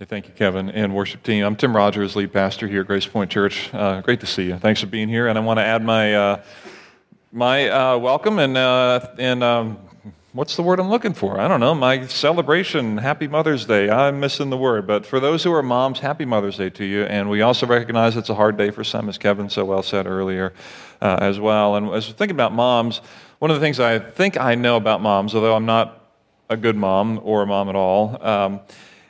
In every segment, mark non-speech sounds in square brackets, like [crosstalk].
Hey, thank you, Kevin, and worship team. I'm Tim Rogers, lead pastor here at Grace Point Church. Uh, great to see you. Thanks for being here. And I want to add my uh, my uh, welcome and uh, and um, what's the word I'm looking for? I don't know. My celebration. Happy Mother's Day. I'm missing the word, but for those who are moms, Happy Mother's Day to you. And we also recognize it's a hard day for some, as Kevin so well said earlier, uh, as well. And as thinking about moms, one of the things I think I know about moms, although I'm not a good mom or a mom at all. Um,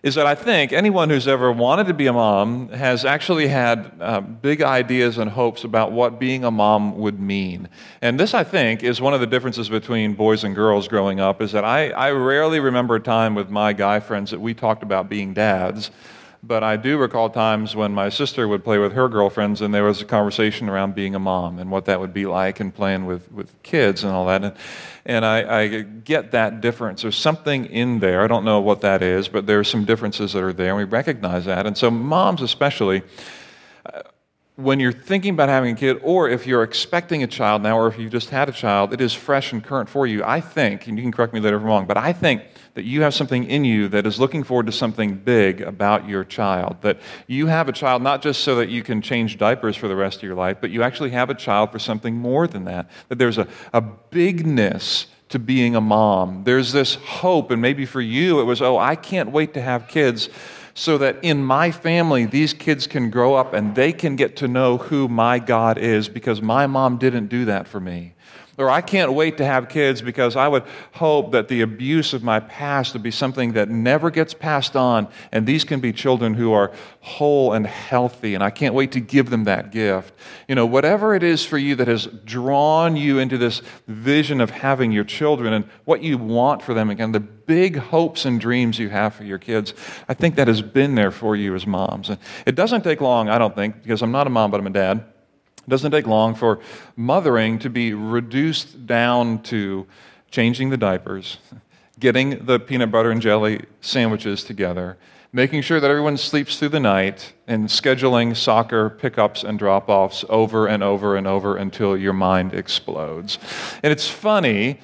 is that I think anyone who's ever wanted to be a mom has actually had uh, big ideas and hopes about what being a mom would mean. And this, I think, is one of the differences between boys and girls growing up, is that I, I rarely remember a time with my guy friends that we talked about being dads. But I do recall times when my sister would play with her girlfriends and there was a conversation around being a mom and what that would be like and playing with, with kids and all that. And, and I, I, get that difference. There's something in there. I don't know what that is, but there are some differences that are there, and we recognize that. And so, moms, especially, when you're thinking about having a kid, or if you're expecting a child now, or if you've just had a child, it is fresh and current for you. I think, and you can correct me later if I'm wrong, but I think that you have something in you that is looking forward to something big about your child. That you have a child not just so that you can change diapers for the rest of your life, but you actually have a child for something more than that. That there's a, a bigness to being a mom. There's this hope, and maybe for you it was, oh, I can't wait to have kids so that in my family, these kids can grow up and they can get to know who my God is because my mom didn't do that for me. Or I can't wait to have kids because I would hope that the abuse of my past would be something that never gets passed on, and these can be children who are whole and healthy, and I can't wait to give them that gift. You know, whatever it is for you that has drawn you into this vision of having your children and what you want for them, again, the big hopes and dreams you have for your kids, I think that has been there for you as moms. And it doesn't take long, I don't think, because I'm not a mom, but I'm a dad it doesn't take long for mothering to be reduced down to changing the diapers, getting the peanut butter and jelly sandwiches together, making sure that everyone sleeps through the night, and scheduling soccer pickups and drop offs over and over and over until your mind explodes. And it's funny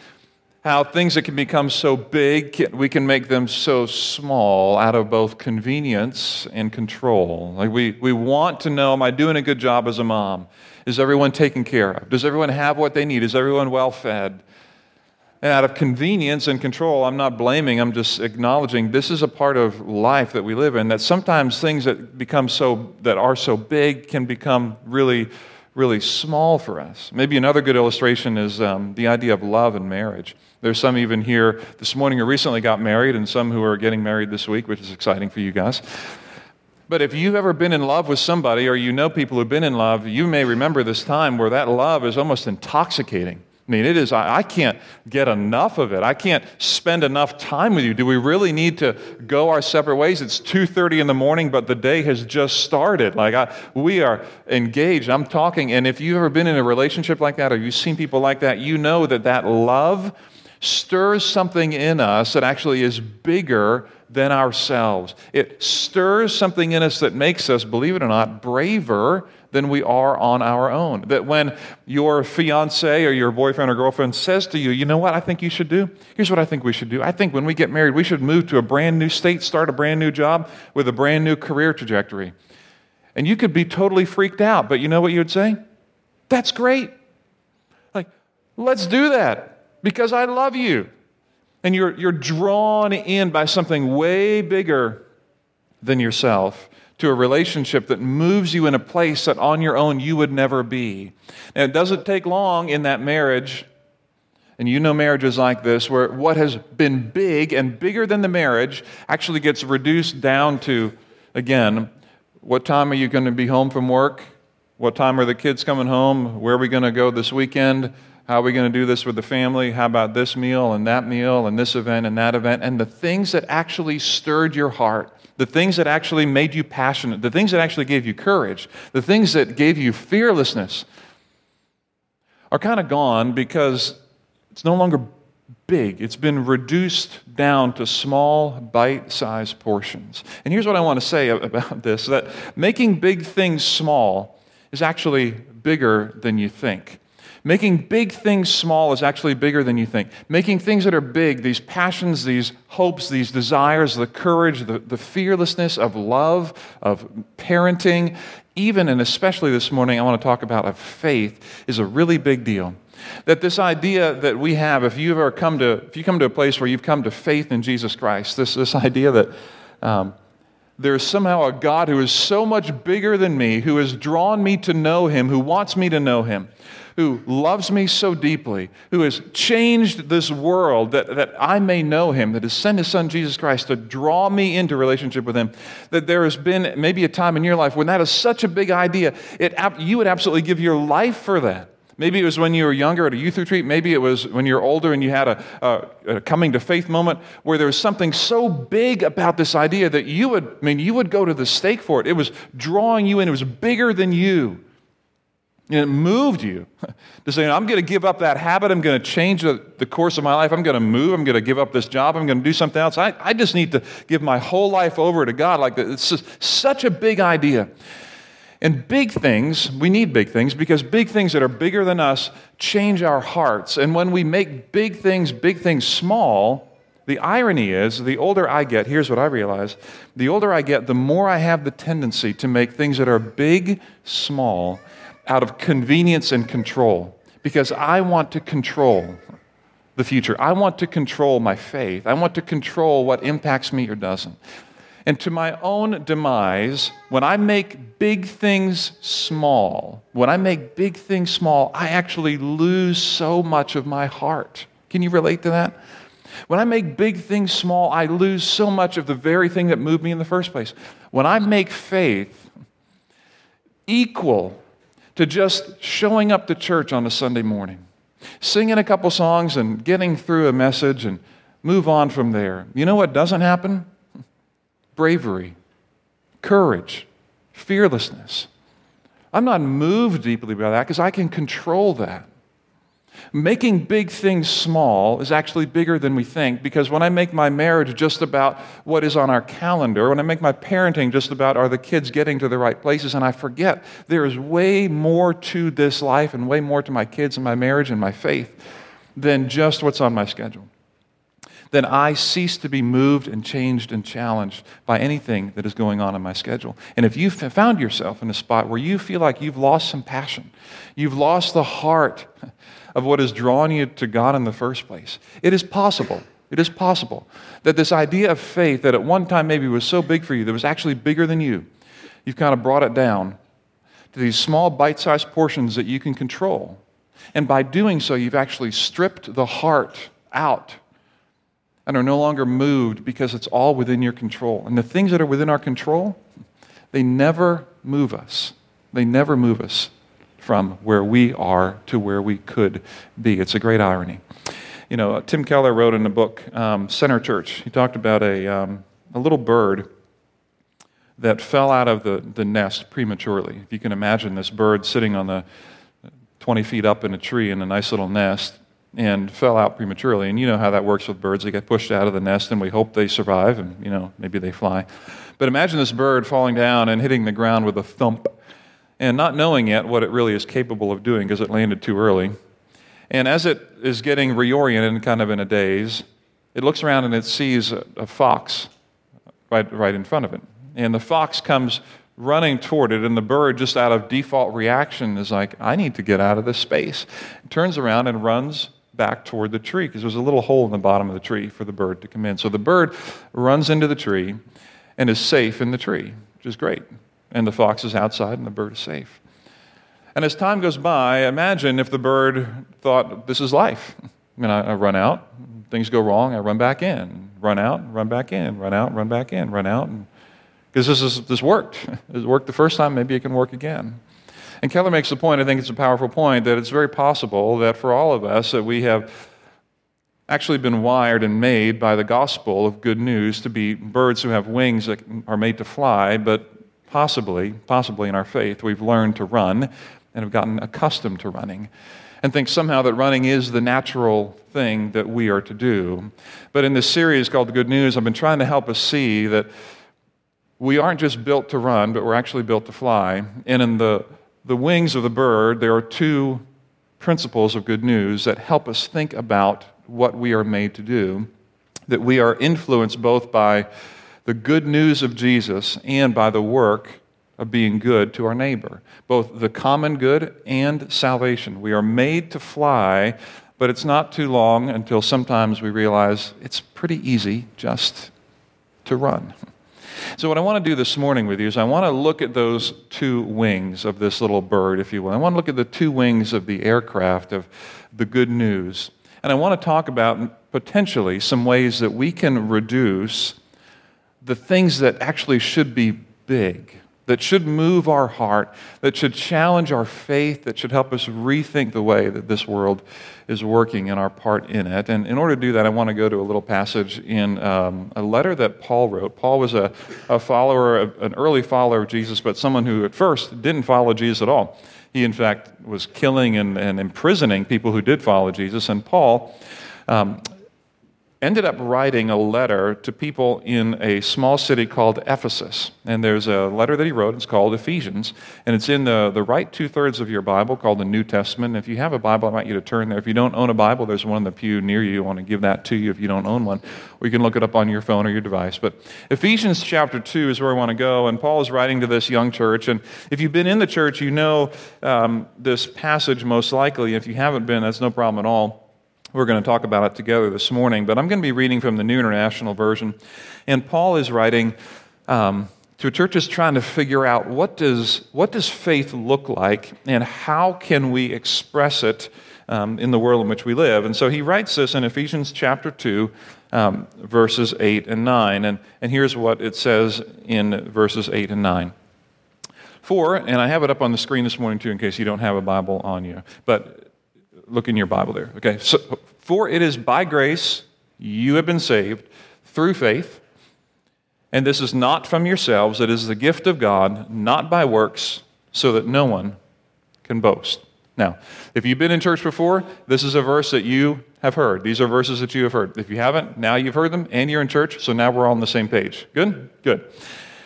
how things that can become so big, we can make them so small out of both convenience and control. Like we, we want to know, am I doing a good job as a mom? Is everyone taken care of? Does everyone have what they need? Is everyone well fed? And out of convenience and control, I'm not blaming, I'm just acknowledging this is a part of life that we live in, that sometimes things that become so, that are so big can become really, really small for us. Maybe another good illustration is um, the idea of love and marriage. There's some even here this morning who recently got married, and some who are getting married this week, which is exciting for you guys. But if you've ever been in love with somebody or you know people who've been in love, you may remember this time where that love is almost intoxicating. I mean, it is, I, can't get enough of it. I can't spend enough time with you. Do we really need to go our separate ways? It's 2.30 in the morning, but the day has just started. Like, I, we are engaged. I'm talking, and if you've ever been in a relationship like that or you've seen people like that, you know that that love stirs something in us that actually is bigger than ourselves. It stirs something in us that makes us, believe it or not, braver than we are on our own. That when your fiance or your boyfriend or girlfriend says to you, you know what I think you should do? Here's what I think we should do. I think when we get married, we should move to a brand new state, start a brand new job with a brand new career trajectory. And you could be totally freaked out, but you know what you would say? That's great. Like, let's do that because I love you and you're, you're drawn in by something way bigger than yourself to a relationship that moves you in a place that on your own you would never be. And it doesn't take long in that marriage, and you know marriages like this, where what has been big and bigger than the marriage actually gets reduced down to, again, what time are you going to be home from work? What time are the kids coming home? Where are we going to go this weekend? How are we going to do this with the family? How about this meal and that meal and this event and that event? And the things that actually stirred your heart, the things that actually made you passionate, the things that actually gave you courage, the things that gave you fearlessness are kind of gone because it's no longer big. It's been reduced down to small, bite sized portions. And here's what I want to say about this that making big things small is actually bigger than you think. Making big things small is actually bigger than you think. Making things that are big, these passions, these hopes, these desires, the courage, the, the fearlessness of love, of parenting, even and especially this morning, I want to talk about of faith, is a really big deal. That this idea that we have, if you've ever come to, if you come to a place where you've come to faith in Jesus Christ, this, this idea that um, there's somehow a God who is so much bigger than me, who has drawn me to know him, who wants me to know him, who loves me so deeply, who has changed this world that, that I may know him, that has sent his son Jesus Christ to draw me into relationship with him, that there has been maybe a time in your life when that is such a big idea, it, you would absolutely give your life for that. Maybe it was when you were younger at a youth retreat. Maybe it was when you're older and you had a, a, a, coming to faith moment where there was something so big about this idea that you would, I mean, you would go to the stake for it. It was drawing you in, it was bigger than you. And it moved you [laughs] to say, I'm going to give up that habit. I'm going to change the, the course of my life. I'm going to move. I'm going to give up this job. I'm going to do something else. I, I just need to give my whole life over to God like. It's just such a big idea. And big things, we need big things because big things that are bigger than us change our hearts. And when we make big things, big things small, the irony is the older I get, here's what I realize the older I get, the more I have the tendency to make things that are big, small, out of convenience and control because I want to control the future. I want to control my faith. I want to control what impacts me or doesn't. And to my own demise, when I make big things small, when I make big things small, I actually lose so much of my heart. Can you relate to that? When I make big things small, I lose so much of the very thing that moved me in the first place. When I make faith equal to just showing up to church on a Sunday morning, singing a couple songs and getting through a message and move on from there, you know what doesn't happen? bravery, courage, fearlessness. I'm not moved deeply by that because I can control that. Making big things small is actually bigger than we think because when I make my marriage just about what is on our calendar, when I make my parenting just about are the kids getting to the right places, and I forget there is way more to this life and way more to my kids and my marriage and my faith than just what's on my schedule then I cease to be moved and changed and challenged by anything that is going on in my schedule. And if you've found yourself in a spot where you feel like you've lost some passion, you've lost the heart of what has drawn you to God in the first place, it is possible. It is possible that this idea of faith that at one time maybe was so big for you, that was actually bigger than you, you've kind of brought it down to these small bite sized portions that you can control. And by doing so, you've actually stripped the heart out and are no longer moved because it's all within your control. And the things that are within our control, they never move us. They never move us from where we are to where we could be. It's a great irony. You know, Tim Keller wrote in the book um, Center Church, he talked about a, um, a little bird that fell out of the, the nest prematurely. If you can imagine this bird sitting on the 20 feet up in a tree in a nice little nest, and fell out prematurely. And you know how that works with birds. They get pushed out of the nest, and we hope they survive, and you know, maybe they fly. But imagine this bird falling down and hitting the ground with a thump, and not knowing yet what it really is capable of doing because it landed too early. And as it is getting reoriented, kind of in a daze, it looks around and it sees a, a fox right, right in front of it. And the fox comes running toward it, and the bird, just out of default reaction, is like, I need to get out of this space. It turns around and runs back toward the tree because there's a little hole in the bottom of the tree for the bird to come in. So the bird runs into the tree and is safe in the tree, which is great. And the fox is outside and the bird is safe. And as time goes by, imagine if the bird thought, This is life. [laughs] I mean, I, I run out, things go wrong, I run back in, run out, run back in, run out, run back in, run out. Because this, is, this worked. [laughs] It worked the first time, maybe it can work again. And Keller makes the point, I think it's a powerful point, that it's very possible that for all of us that we have actually been wired and made by the gospel of good news to be birds who have wings that are made to fly, but possibly, possibly in our faith, we've learned to run and have gotten accustomed to running and think somehow that running is the natural thing that we are to do. But in this series called The Good News, I've been trying to help us see that we aren't just built to run, but we're actually built to fly. And in the the wings of the bird, there are two principles of good news that help us think about what we are made to do, that we are influenced both by the good news of Jesus and by the work of being good to our neighbor, both the common good and salvation. We are made to fly, but it's not too long until sometimes we realize it's pretty easy just to run. So, what I want to do this morning with you is I want to look at those two wings of this little bird, if you will. I want to look at the two wings of the aircraft of the good news. And I want to talk about potentially some ways that we can reduce the things that actually should be big that should move our heart, that should challenge our faith, that should help us rethink the way that this world is working and our part in it. And in order to do that, I want to go to a little passage in um, a letter that Paul wrote. Paul was a, a follower, an early follower of Jesus, but someone who at first didn't follow Jesus at all. He, in fact, was killing and, and imprisoning people who did follow Jesus. And Paul um, ended up writing a letter to people in a small city called Ephesus. And there's a letter that he wrote, it's called Ephesians, and it's in the, the right two thirds of your Bible called the New Testament. If you have a Bible, I want you to turn there. If you don't own a Bible, there's one in the pew near you. I want to give that to you if you don't own one, or you can look it up on your phone or your device. But Ephesians chapter 2 is where I want to go, and Paul is writing to this young church. And if you've been in the church, you know um, this passage most likely. If you haven't been, that's no problem at all. We're going to talk about it together this morning, but I'm going to be reading from the New International Version. And Paul is writing um, to churches trying to figure out what does, what does faith look like and how can we express it um, in the world in which we live. And so he writes this in Ephesians chapter 2, um, verses 8 and 9. And, and here's what it says in verses 8 and 9. For, and I have it up on the screen this morning too in case you don't have a Bible on you, but look in your Bible there. Okay. So, for it is by grace you have been saved through faith. And this is not from yourselves, it is the gift of God, not by works, so that no one can boast. Now, if you've been in church before, this is a verse that you have heard. These are verses that you have heard. If you haven't, now you've heard them and you're in church, so now we're all on the same page. Good? Good.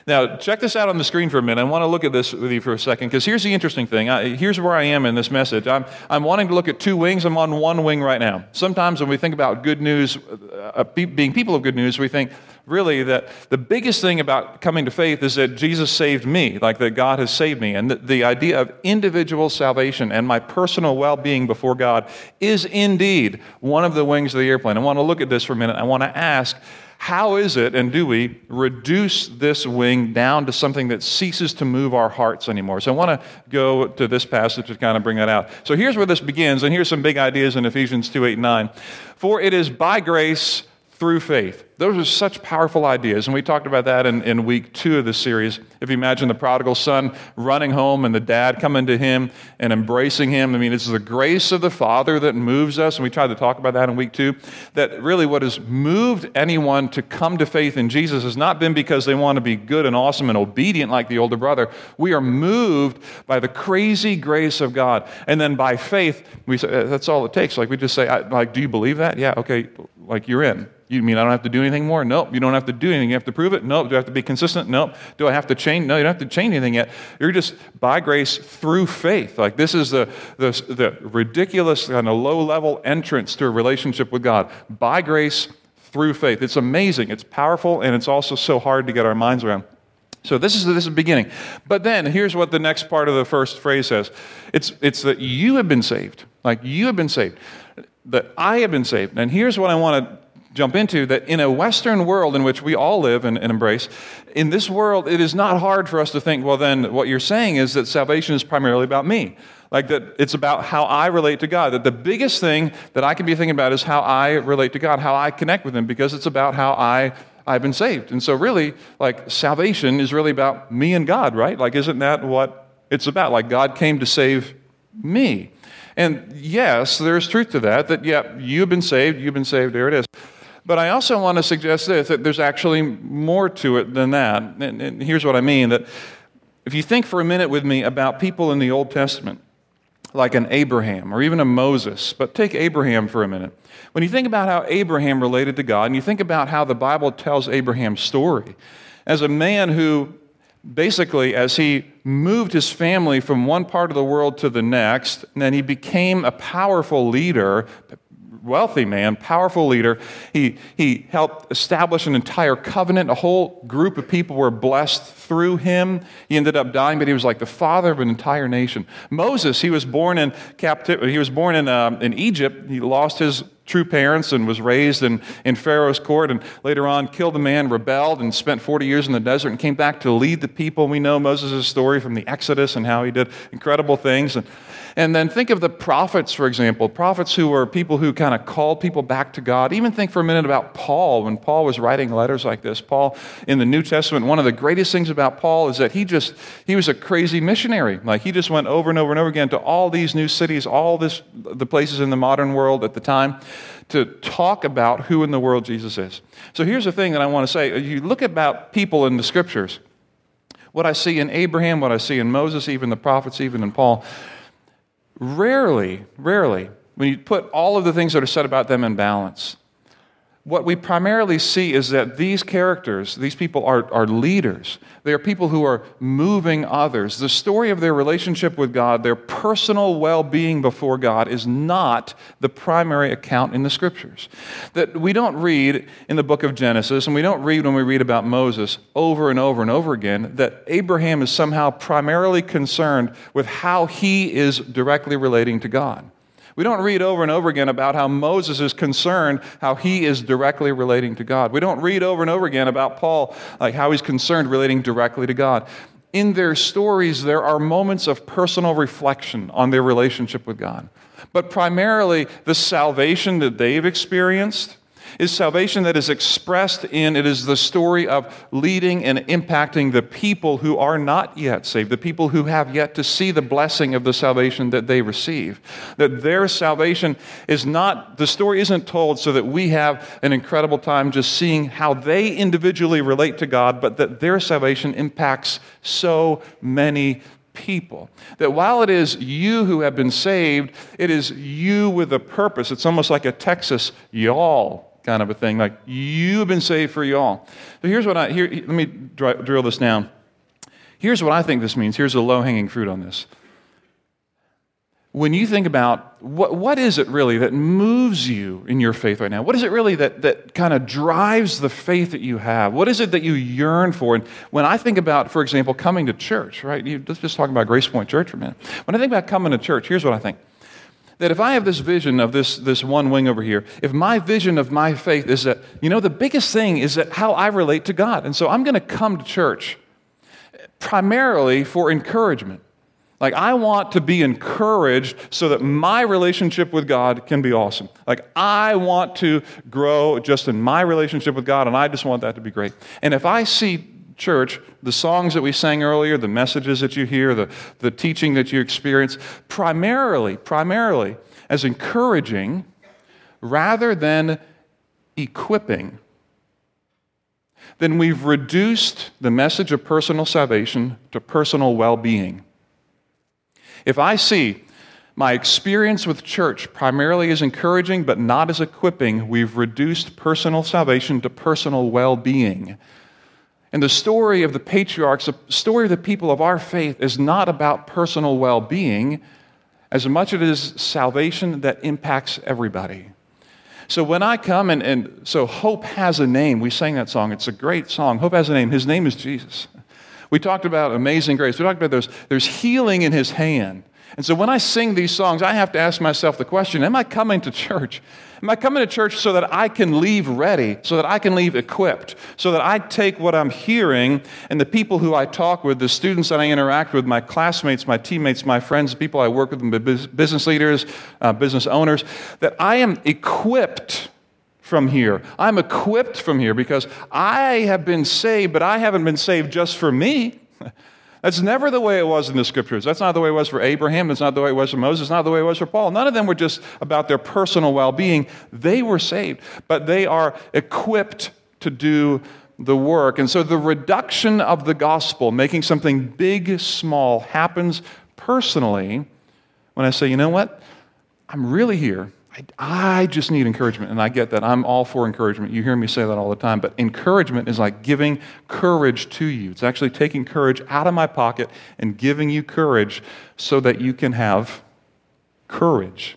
Now, check this out on the screen for a minute. I want to look at this with you for a second because here's the interesting thing. I, here's where I am in this message. I'm, I'm wanting to look at two wings. I'm on one wing right now. Sometimes when we think about good news, uh, uh being people of good news, we think really that the biggest thing about coming to faith is that Jesus saved me, like that God has saved me. And the, the idea of individual salvation and my personal well being before God is indeed one of the wings of the airplane. I want to look at this for a minute. I want to ask how is it, and do we, reduce this wing down to something that ceases to move our hearts anymore? So I want to go to this passage to kind of bring that out. So here's where this begins, and here's some big ideas in Ephesians 2 8 9. For it is by grace through faith. Those are such powerful ideas. And we talked about that in, in week two of the series. If you imagine the prodigal son running home and the dad coming to him and embracing him, I mean, it's the grace of the Father that moves us. And we tried to talk about that in week two. That really what has moved anyone to come to faith in Jesus has not been because they want to be good and awesome and obedient like the older brother. We are moved by the crazy grace of God. And then by faith, we say, that's all it takes. Like we just say, like, do you believe that? Yeah, okay, like you're in. You mean I don't have to do anything more? Nope. you don't have to do anything. You have to prove it? Nope. Do I have to be consistent? Nope. Do I have to change? No, you don't have to change anything yet. You're just by grace through faith. Like this is the, the, the ridiculous kind of low level entrance to a relationship with God. By grace through faith. It's amazing, it's powerful, and it's also so hard to get our minds around. So this is this is the beginning. But then here's what the next part of the first phrase says. It's it's that you have been saved. Like you have been saved. That I have been saved. And here's what I want to jump into that in a Western world in which we all live and, and, embrace, in this world, it is not hard for us to think, well, then what you're saying is that salvation is primarily about me. Like that it's about how I relate to God. That the biggest thing that I can be thinking about is how I relate to God, how I connect with Him, because it's about how I. I've been saved. And so, really, like, salvation is really about me and God, right? Like, isn't that what it's about? Like, God came to save me. And yes, there's truth to that, that, yeah, you've been saved, you've been saved, there it is. But I also want to suggest this that there's actually more to it than that. And, and here's what I mean that if you think for a minute with me about people in the Old Testament, like an Abraham or even a Moses, but take Abraham for a minute. When you think about how Abraham related to God, and you think about how the Bible tells Abraham's story, as a man who basically, as he moved his family from one part of the world to the next, and then he became a powerful leader, wealthy man, powerful leader. He, he helped establish an entire covenant. A whole group of people were blessed through him. He ended up dying, but he was like the father of an entire nation. Moses, he was born in captivity. He was born in, uh, in Egypt. He lost his true parents and was raised in, in Pharaoh's court and later on killed a man, rebelled, and spent 40 years in the desert and came back to lead the people. We know Moses' story from the Exodus and how he did incredible things. And, and then think of the prophets, for example, prophets who were people who kind of called people back to God. Even think for a minute about Paul when Paul was writing letters like this. Paul in the New Testament, one of the greatest things about Paul is that he just, he was a crazy missionary. Like he just went over and over and over again to all these new cities, all this, the places in the modern world at the time to talk about who in the world Jesus is. So here's the thing that I want to say. You look about people in the scriptures, what I see in Abraham, what I see in Moses, even the prophets, even in Paul, rarely, rarely, when you put all of the things that are said about them in balance, what we primarily see is that these characters, these people are, are leaders. They are people who are moving others. The story of their relationship with God, their personal well being before God, is not the primary account in the scriptures. That we don't read in the book of Genesis, and we don't read when we read about Moses over and over and over again, that Abraham is somehow primarily concerned with how he is directly relating to God. We don't read over and over again about how Moses is concerned how he is directly relating to God. We don't read over and over again about Paul, like how he's concerned relating directly to God. In their stories, there are moments of personal reflection on their relationship with God. But primarily, the salvation that they've experienced is salvation that is expressed in it is the story of leading and impacting the people who are not yet saved, the people who have yet to see the blessing of the salvation that they receive. That their salvation is not, the story isn't told so that we have an incredible time just seeing how they individually relate to God, but that their salvation impacts so many people. That while it is you who have been saved, it is you with a purpose. It's almost like a Texas y'all kind of a thing. Like, you've been saved for y'all. So here's what I, here, let me drill this down. Here's what I think this means. Here's the low hanging fruit on this. When you think about what, what is it really that moves you in your faith right now? What is it really that, that kind of drives the faith that you have? What is it that you yearn for? And when I think about, for example, coming to church, right? You, let's just talk about Grace Point Church for a minute. When I think about coming to church, here's what I think that if I have this vision of this, this one wing over here, if my vision of my faith is that, you know, the biggest thing is that how I relate to God. And so I'm going to come to church primarily for encouragement. Like, I want to be encouraged so that my relationship with God can be awesome. Like, I want to grow just in my relationship with God, and I just want that to be great. And if I see church, the songs that we sang earlier, the messages that you hear, the, the teaching that you experience, primarily, primarily as encouraging rather than equipping, then we've reduced the message of personal salvation to personal well being. If I see my experience with church primarily is encouraging but not as equipping, we've reduced personal salvation to personal well being. And the story of the patriarchs, the story of the people of our faith, is not about personal well being as much as it is salvation that impacts everybody. So when I come and, and so hope has a name, we sang that song. It's a great song. Hope has a name. His name is Jesus. We talked about amazing grace. We talked about there's, there's healing in his hand. And so when I sing these songs, I have to ask myself the question Am I coming to church Am I coming to church so that I can leave ready, so that I can leave equipped, so that I take what I'm hearing and the people who I talk with, the students that I interact with, my classmates, my teammates, my friends, people I work with, business leaders, uh, business owners, that I am equipped from here. I'm equipped from here because I have been saved, but I haven't been saved just for me. [laughs] That's never the way it was in the scriptures. That's not the way it was for Abraham. That's not the way it was for Moses. It's not the way it was for Paul. None of them were just about their personal well being. They were saved, but they are equipped to do the work. And so the reduction of the gospel, making something big small, happens personally when I say, you know what? I'm really here. I, I just need encouragement, and I get that. I'm all for encouragement. You hear me say that all the time. But encouragement is like giving courage to you. It's actually taking courage out of my pocket and giving you courage so that you can have courage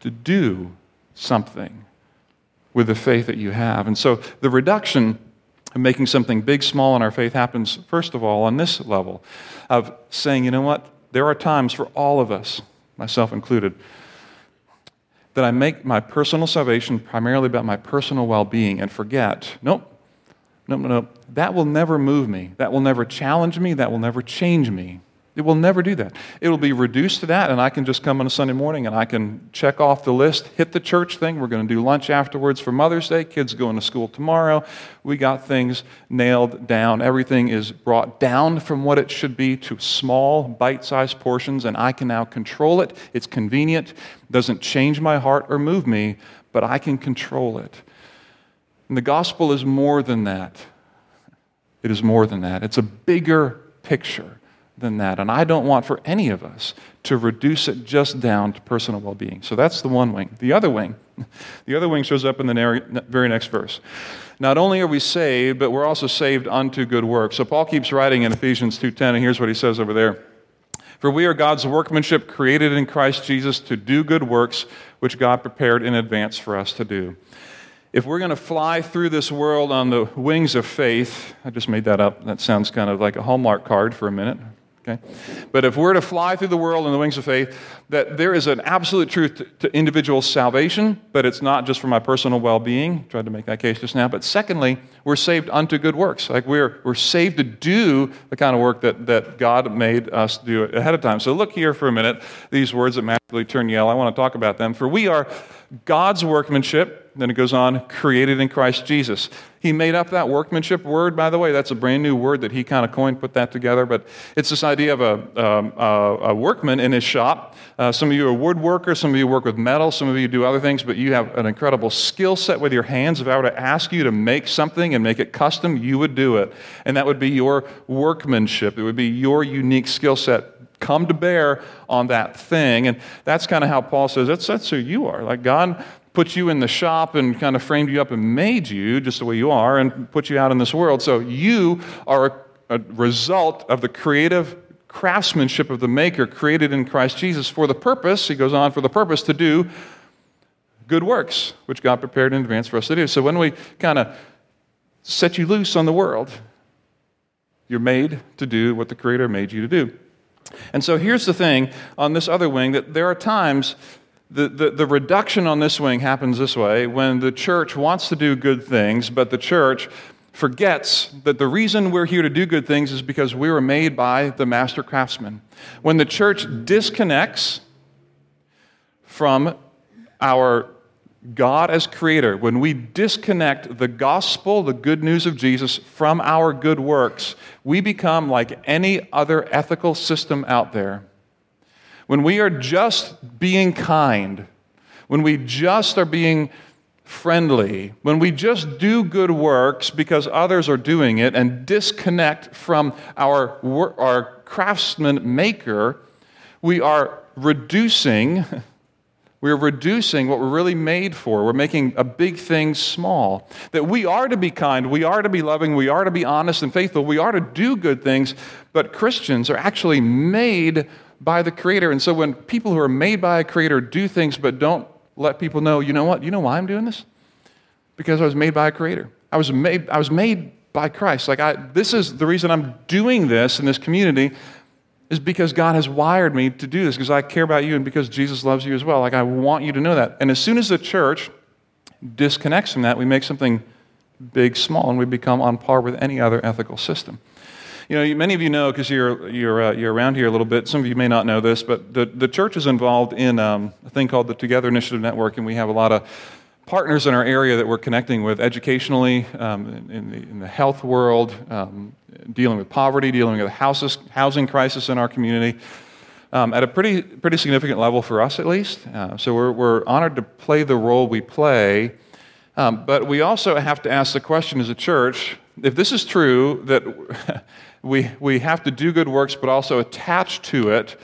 to do something with the faith that you have. And so the reduction of making something big small in our faith happens, first of all, on this level of saying, you know what? There are times for all of us, myself included, that I make my personal salvation primarily about my personal well being and forget, nope, nope, nope, that will never move me. That will never challenge me. That will never change me. It will never do that. It will be reduced to that, and I can just come on a Sunday morning and I can check off the list, hit the church thing. We're going to do lunch afterwards for Mother's Day. Kids going to school tomorrow. We got things nailed down. Everything is brought down from what it should be to small, bite sized portions, and I can now control it. It's convenient, doesn't change my heart or move me, but I can control it. And the gospel is more than that. It is more than that. It's a bigger picture than that. And I don't want for any of us to reduce it just down to personal well being. So that's the one wing. The other wing, [laughs] the other wing shows up in the very next verse. Not only are we saved, but we're also saved unto good works. So Paul keeps writing in Ephesians 2:10, and here's what he says over there. For we are God's workmanship created in Christ Jesus to do good works which God prepared in advance for us to do. If we're going to fly through this world on the wings of faith, I just made that up. That sounds kind of like a Hallmark card for a minute. Okay? But if we're to fly through the world on the wings of faith, that there is an absolute truth to, to individual salvation, but it's not just for my personal well being. Tried to make that case just now. But secondly, we're saved unto good works. Like we're, we're saved to do the kind of work that, that God made us do ahead of time. So look here for a minute, these words that magically turn yellow. I want to talk about them. For we are God's workmanship then it goes on, created in Christ Jesus. He made up that workmanship word, by the way. That's a brand new word that he kind of coined, put that together. But it's this idea of a, um, a, a workman in his shop. Uh, some of you are woodworkers, some of you work with metal, some of you do other things, but you have an incredible skill set with your hands. If I were to ask you to make something and make it custom, you would do it. And that would be your workmanship, it would be your unique skill set come to bear on that thing. And that's kind of how Paul says that's, that's who you are. Like God put you in the shop and kind of framed you up and made you just the way you are and put you out in this world. So you are a result of the creative craftsmanship of the Maker created in Christ Jesus for the purpose, he goes on, for the purpose to do good works, which God prepared in advance for us to do. So when we kind of set you loose on the world, you're made to do what the Creator made you to do. And so here's the thing on this other wing that there are times the, the, the, reduction on this wing happens this way when the church wants to do good things, but the church forgets that the reason we're here to do good things is because we were made by the master craftsman. When the church disconnects from our God as creator, when we disconnect the gospel, the good news of Jesus, from our good works, we become like any other ethical system out there when we are just being kind, when we just are being friendly, when we just do good works because others are doing it and disconnect from our, our craftsman maker, we are reducing. [laughs] We're reducing what we're really made for. We're making a big thing small. That we are to be kind, we are to be loving, we are to be honest and faithful, we are to do good things, but Christians are actually made by the Creator. And so when people who are made by a Creator do things but don't let people know, you know what? You know why I'm doing this? Because I was made by a Creator. I was made, I was made by Christ. Like, I, this is the reason I'm doing this in this community is because God has wired me to do this because I care about you and because Jesus loves you as well. Like, I want you to know that. And as soon as the church disconnects from that, we make something big small and we become on par with any other ethical system. You know, many of you know because you're, you're, uh, you're around here a little bit. Some of you may not know this, but the, the church is involved in um, a thing called the Together Initiative Network, and we have a lot of partners in our area that we're connecting with educationally, um, in, the, in, the, health world, um, dealing with poverty, dealing with the houses, housing crisis in our community. Um, at a pretty, pretty significant level for us, at least. Uh, so we're, we're honored to play the role we play. Um, but we also have to ask the question as a church if this is true, that [laughs] we, we have to do good works, but also attach to it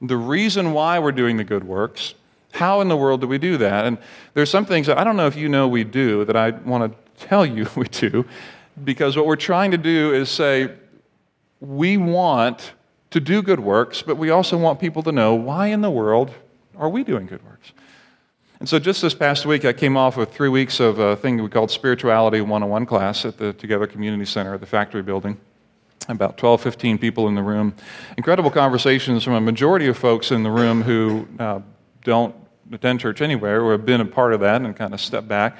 the reason why we're doing the good works, How in the world do we do that? And there's some things that I don't know if you know we do that I want to tell you [laughs] we do, because what we're trying to do is say, we want to do good works, but we also want people to know why in the world are we doing good works? And so just this past week, I came off of three weeks of a thing we called Spirituality 101 class at the Together Community Center at the Factory Building. About 12, 15 people in the room. Incredible conversations from a majority of folks in the room who uh, don't attend church anywhere or have been a part of that and kind of step back.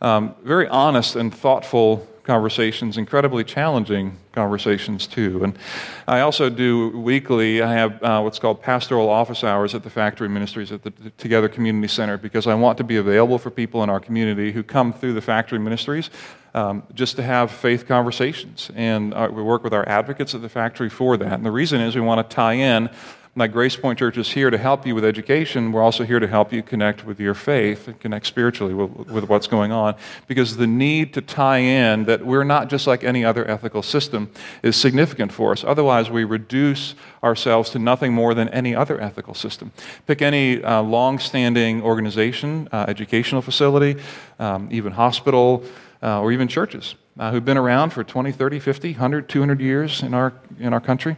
Um, very honest and thoughtful conversations, incredibly challenging conversations too. And I also do weekly, I have uh, what's called pastoral office hours at the factory ministries at the Together Community Center because I want to be available for people in our community who come through the factory ministries um, just to have faith conversations. And uh, we work with our advocates at the factory for that. And the reason is we want to tie in like Grace Point Church is here to help you with education, we're also here to help you connect with your faith and connect spiritually with, with, what's going on. Because the need to tie in that we're not just like any other ethical system is significant for us. Otherwise, we reduce ourselves to nothing more than any other ethical system. Pick any uh, long standing organization, uh, educational facility, um, even hospital, uh, or even churches uh, who've been around for 20, 30, 50, 100, 200 years in our, in our country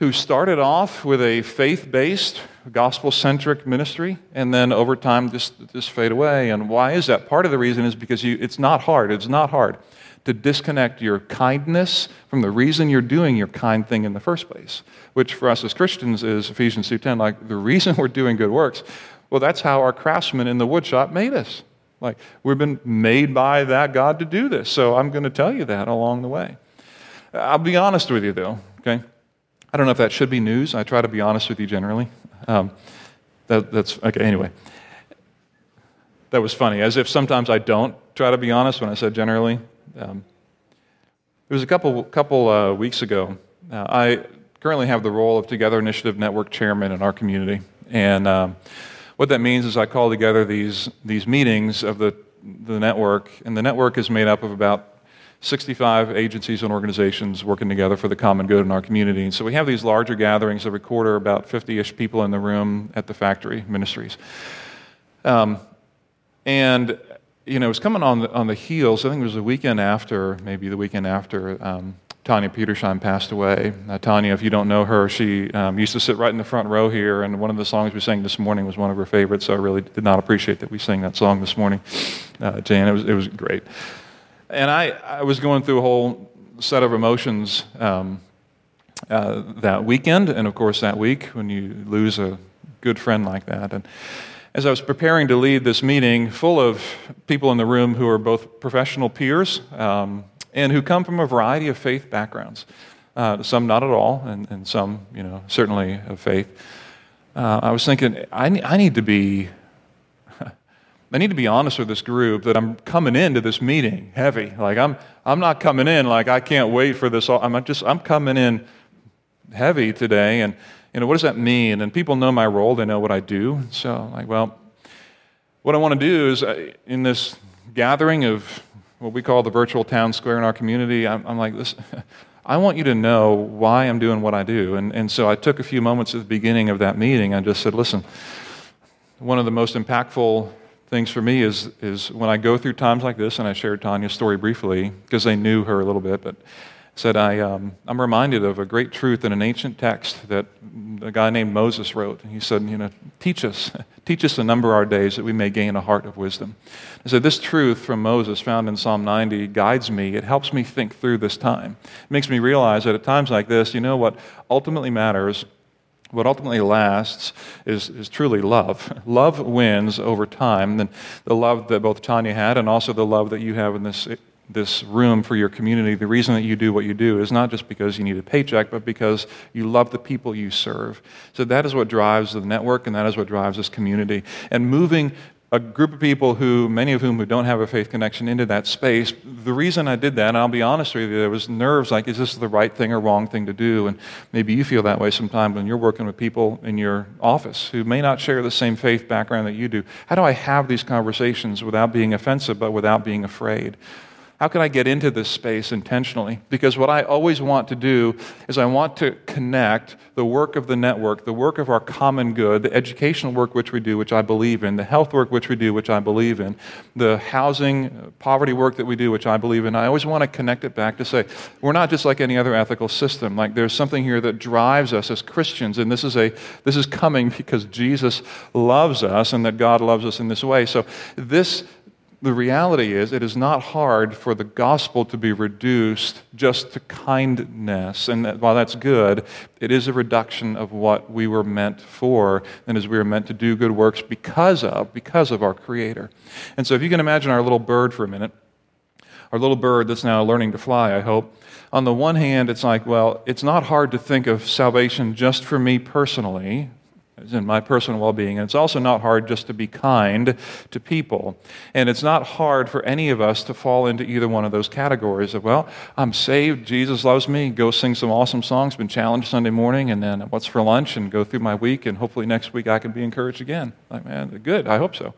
who started off with a faith based, gospel centric ministry and then over time just, just fade away. And why is that? Part of the reason is because you, it's not hard. It's not hard to disconnect your kindness from the reason you're doing your kind thing in the first place, which for us as Christians is Ephesians 2:10 like the reason [laughs] we're doing good works. Well, that's how our craftsmen in the woodshop made us. Like we've been made by that God to do this. So I'm going to tell you that along the way. I'll be honest with you though, okay? I don't know if that should be news. I try to be honest with you generally. Um, that, that's okay. Anyway, that was funny. As if sometimes I don't try to be honest when I said generally. Um, it was a couple couple uh, weeks ago. Uh, I currently have the role of Together Initiative Network chairman in our community, and um, what that means is I call together these these meetings of the the network, and the network is made up of about 65 agencies and organizations working together for the common good in our community. And so we have these larger gatherings every quarter, about 50 ish people in the room at the factory ministries. Um, and, you know, it was coming on the, on the heels, I think it was the weekend after, maybe the weekend after um, Tanya Petersheim passed away. Uh, Tanya, if you don't know her, she um, used to sit right in the front row here, and one of the songs we sang this morning was one of her favorites, so I really did not appreciate that we sang that song this morning. Uh, Jan, it was, it was great. And I, I was going through a whole set of emotions um, uh, that weekend, and of course, that week when you lose a good friend like that. And as I was preparing to lead this meeting, full of people in the room who are both professional peers um, and who come from a variety of faith backgrounds, uh, some not at all, and, and, some, you know, certainly of faith. Uh, I was thinking, I, I need to be I need to be honest with this group that I'm coming into this meeting heavy. Like I'm, I'm not coming in like I can't wait for this. All. I'm just, I'm coming in heavy today. And, you know, what does that mean? And people know my role. They know what I do. So like, well, what I want to do is uh, in this gathering of what we call the virtual town square in our community, I'm, I'm like, this, [laughs] I want you to know why I'm doing what I do. And, and so I took a few moments at the beginning of that meeting and just said, listen, one of the most impactful things for me is, is when I go through times like this, and I shared Tanya's story briefly because they knew her a little bit, but said I, um, I'm reminded of a great truth in an ancient text that a guy named Moses wrote. And He said, you know, teach us, [laughs] teach us to number our days that we may gain a heart of wisdom. I said, this truth from Moses found in Psalm 90 guides me. It helps me think through this time. It makes me realize that at times like this, you know what ultimately matters what ultimately lasts is, is truly love. [laughs] Love wins over time. And the love that both Tanya had and also the love that you have in this, this room for your community, the reason that you do what you do is not just because you need a paycheck, but because you love the people you serve. So that is what drives the network and that is what drives this community. And moving a group of people who, many of whom who don't have a faith connection into that space. The reason I did that, and I'll be honest with you, there was nerves like, is this the right thing or wrong thing to do? And maybe you feel that way sometimes when you're working with people in your office who may not share the same faith background that you do. How do I have these conversations without being offensive, but without being afraid? How can I get into this space intentionally? Because what I always want to do is I want to connect the work of the network, the work of our common good, the educational work which we do, which I believe in, the health work which we do, which I believe in, the housing, poverty work that we do, which I believe in. I always want to connect it back to say, we're not just like any other ethical system. Like there's something here that drives us as Christians, and this is a this is coming [laughs] because Jesus loves us and that God loves us in this way. So this the reality is, it is not hard for the gospel to be reduced just to kindness. And that, while that's good, it is a reduction of what we were meant for, and as we were meant to do good works because of, because of our Creator. And so, if you can imagine our little bird for a minute, our little bird that's now learning to fly, I hope. On the one hand, it's like, well, it's not hard to think of salvation just for me personally, in my personal well being. And it's also not hard just to be kind to people. And it's not hard for any of us to fall into either one of those categories of, well, I'm saved, Jesus loves me, go sing some awesome songs, been challenged Sunday morning, and then what's for lunch, and go through my week, and hopefully next week I can be encouraged again. Like, man, good, I hope so.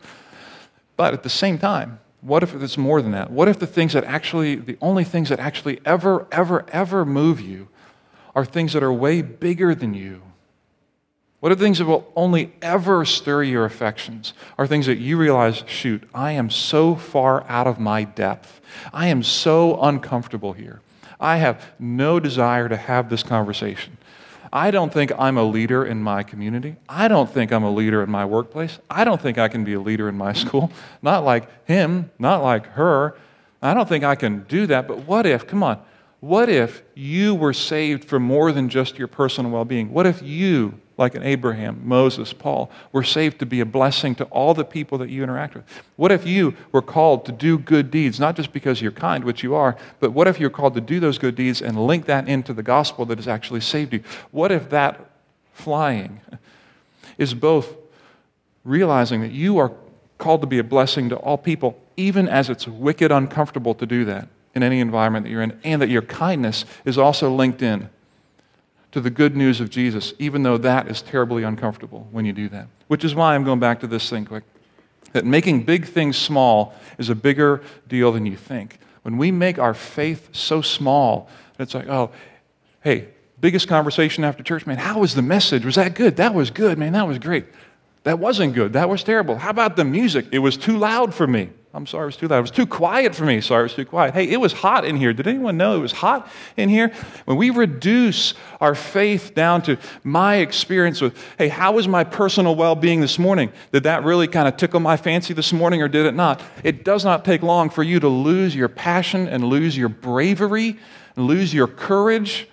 But at the same time, what if it's more than that? What if the things that actually, the only things that actually ever, ever, ever move you are things that are way bigger than you? What are things that will only ever stir your affections? Are things that you realize, shoot, I am so far out of my depth. I am so uncomfortable here. I have no desire to have this conversation. I don't think I'm a leader in my community. I don't think I'm a leader in my workplace. I don't think I can be a leader in my [laughs] school. Not like him, not like her. I don't think I can do that. But what if, come on, what if you were saved for more than just your personal well being? What if you like an Abraham, Moses, Paul, were saved to be a blessing to all the people that you interact with? What if you were called to do good deeds, not just because you're kind, which you are, but what if you're called to do those good deeds and link that into the gospel that has actually saved you? What if that flying is both realizing that you are called to be a blessing to all people, even as it's wicked uncomfortable to do that in any environment that you're in, and that your kindness is also linked in to the good news of Jesus, even though that is terribly uncomfortable when you do that. Which is why I'm going back to this thing quick that making big things small is a bigger deal than you think. When we make our faith so small, it's like, oh, hey, biggest conversation after church, man, how was the message? Was that good? That was good, man, that was great. That wasn't good. That was terrible. How about the music? It was too loud for me. I'm sorry it was too loud. It was too quiet for me. Sorry it was too quiet. Hey, it was hot in here. Did anyone know it was hot in here? When we reduce our faith down to my experience with, hey, how was my personal well being this morning? Did that really kind of tickle my fancy this morning or did it not? It does not take long for you to lose your passion and lose your bravery and lose your courage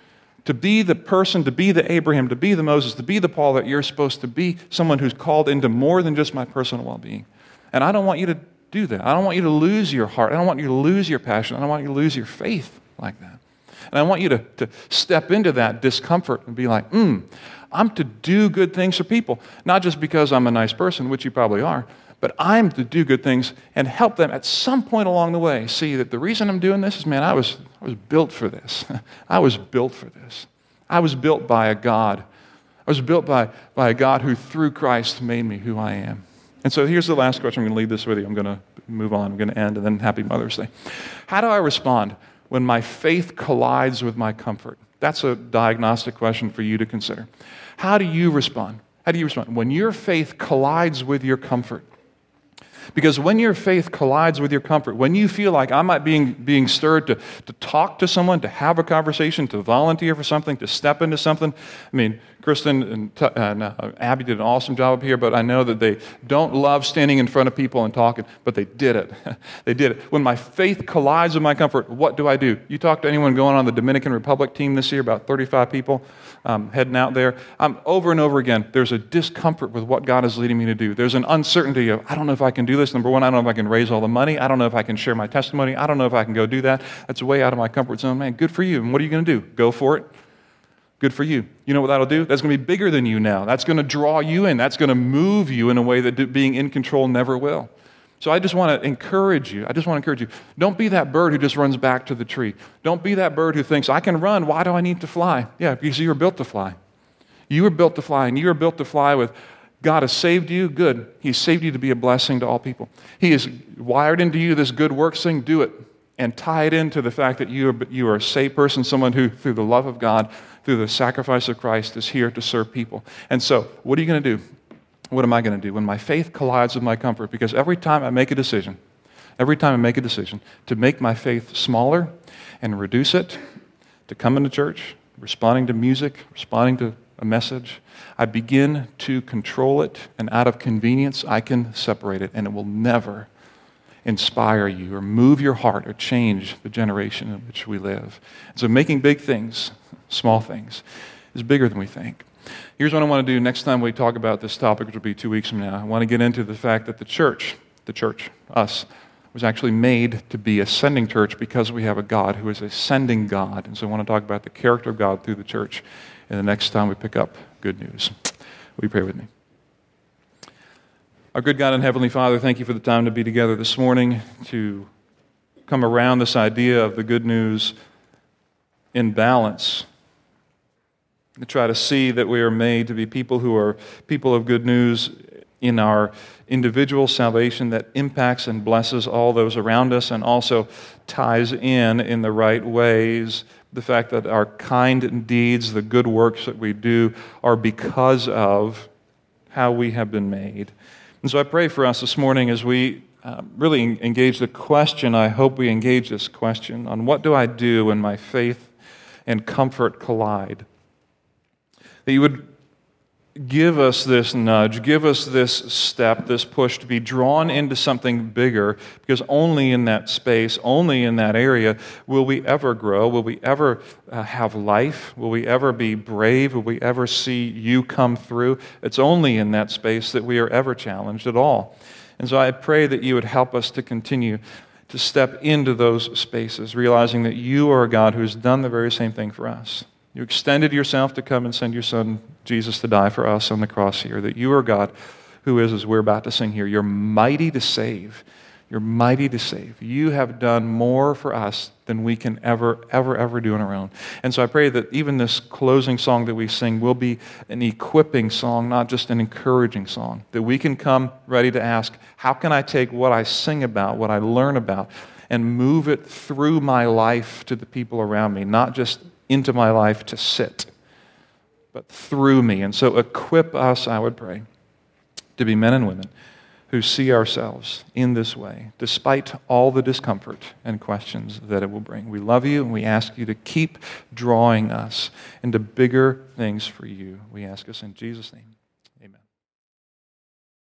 to be the person, to be the Abraham, to be the Moses, to be the Paul that you're supposed to be, someone who's called into more than just my personal well being. And I don't want you to do that. I don't want you to lose your heart. I don't want you to lose your passion. I don't want you to lose your faith like that. And I want you to, to step into that discomfort and be like, hmm, I'm to do good things for people. Not just because I'm a nice person, which you probably are, but I'm to do good things and help them at some point along the way see that the reason I'm doing this is, man, I was, I was built for this. [laughs] I was built for this. I was built by a God. I was built by, by a God who, through Christ, made me who I am. And so here's the last question. I'm going to leave this with you. I'm going to move on. I'm going to end, and then happy Mother's Day. How do I respond when my faith collides with my comfort? That's a diagnostic question for you to consider. How do you respond? How do you respond? When your faith collides with your comfort, because when your faith collides with your comfort, when you feel like I might be being stirred to, to talk to someone, to have a conversation, to volunteer for something, to step into something, I mean, Kristen and, and uh, Abby did an awesome job up here, but I know that they don't love standing in front of people and talking, but they did it. [laughs] they did it. When my faith collides with my comfort, what do I do? You talk to anyone going on the Dominican Republic team this year, about 35 people um, heading out there. Um, over and over again, there's a discomfort with what God is leading me to do. There's an uncertainty of, I don't know if I can do this. Number one, I don't know if I can raise all the money. I don't know if I can share my testimony. I don't know if I can go do that. That's way out of my comfort zone. Man, good for you. And what are you going to do? Go for it? Good for you. You know what that'll do? That's going to be bigger than you now. That's going to draw you in. That's going to move you in a way that being in control never will. So I just want to encourage you. I just want to encourage you. Don't be that bird who just runs back to the tree. Don't be that bird who thinks, I can run. Why do I need to fly? Yeah, because you were built to fly. You were built to fly, and you were built to fly with God has saved you. Good. He's saved you to be a blessing to all people. He has wired into you this good works thing. Do it. and tie it into the fact that you are, you are a saved person, someone who, through the love of God, through the sacrifice of Christ, is here to serve people. And so, what are you going to do? What am I going to do when my faith collides with my comfort? Because every time I make a decision, every time I make a decision to make my faith smaller and reduce it, to come into church, responding to music, responding to a message, I begin to control it, and out of convenience, I can separate it, and it will never inspire you or move your heart or change the generation in which we live. So, making big things, small things, is bigger than we think. Here's what I want to do next time we talk about this topic, which will be two weeks from now. I want to get into the fact that the church, the church, us, was actually made to be a sending church because we have a God who is a sending God. And so I want to talk about the character of God through the church in the next time we pick up good news. You pray with me? Our good God and Heavenly Father, thank you for the time to be together this morning to come around this idea of the good news in balance. To try to see that we are made to be people who are people of good news in our individual salvation that impacts and blesses all those around us and also ties in in the right ways the fact that our kind deeds, the good works that we do, are because of how we have been made. And so I pray for us this morning as we uh, really engage the question. I hope we engage this question on what do I do when my faith and comfort collide? That you would give us this nudge, give us this step, this push to be drawn into something bigger, because only in that space, only in that area will we ever grow, will we ever uh, have life, will we ever be brave, will we ever see you come through. It's only in that space that we are ever challenged at all. And so I pray that you would help us to continue to step into those spaces, realizing that you are a God who has done the very same thing for us. You extended yourself to come and send your son, Jesus, to die for us on the cross here. That you are God who is, as we're about to sing here, you're mighty to save. You're mighty to save. You have done more for us than we can ever, ever, ever do on our own. And so I pray that even this closing song that we sing will be an equipping song, not just an encouraging song. That we can come ready to ask, how can I take what I sing about, what I learn about, and move it through my life to the people around me, not just into my life to sit, but through me. And so equip us, I would pray, to be men and women who see ourselves in this way, despite all the discomfort and questions that it will bring. We love you and we ask you to keep drawing us into bigger things for you. We ask us in Jesus' name.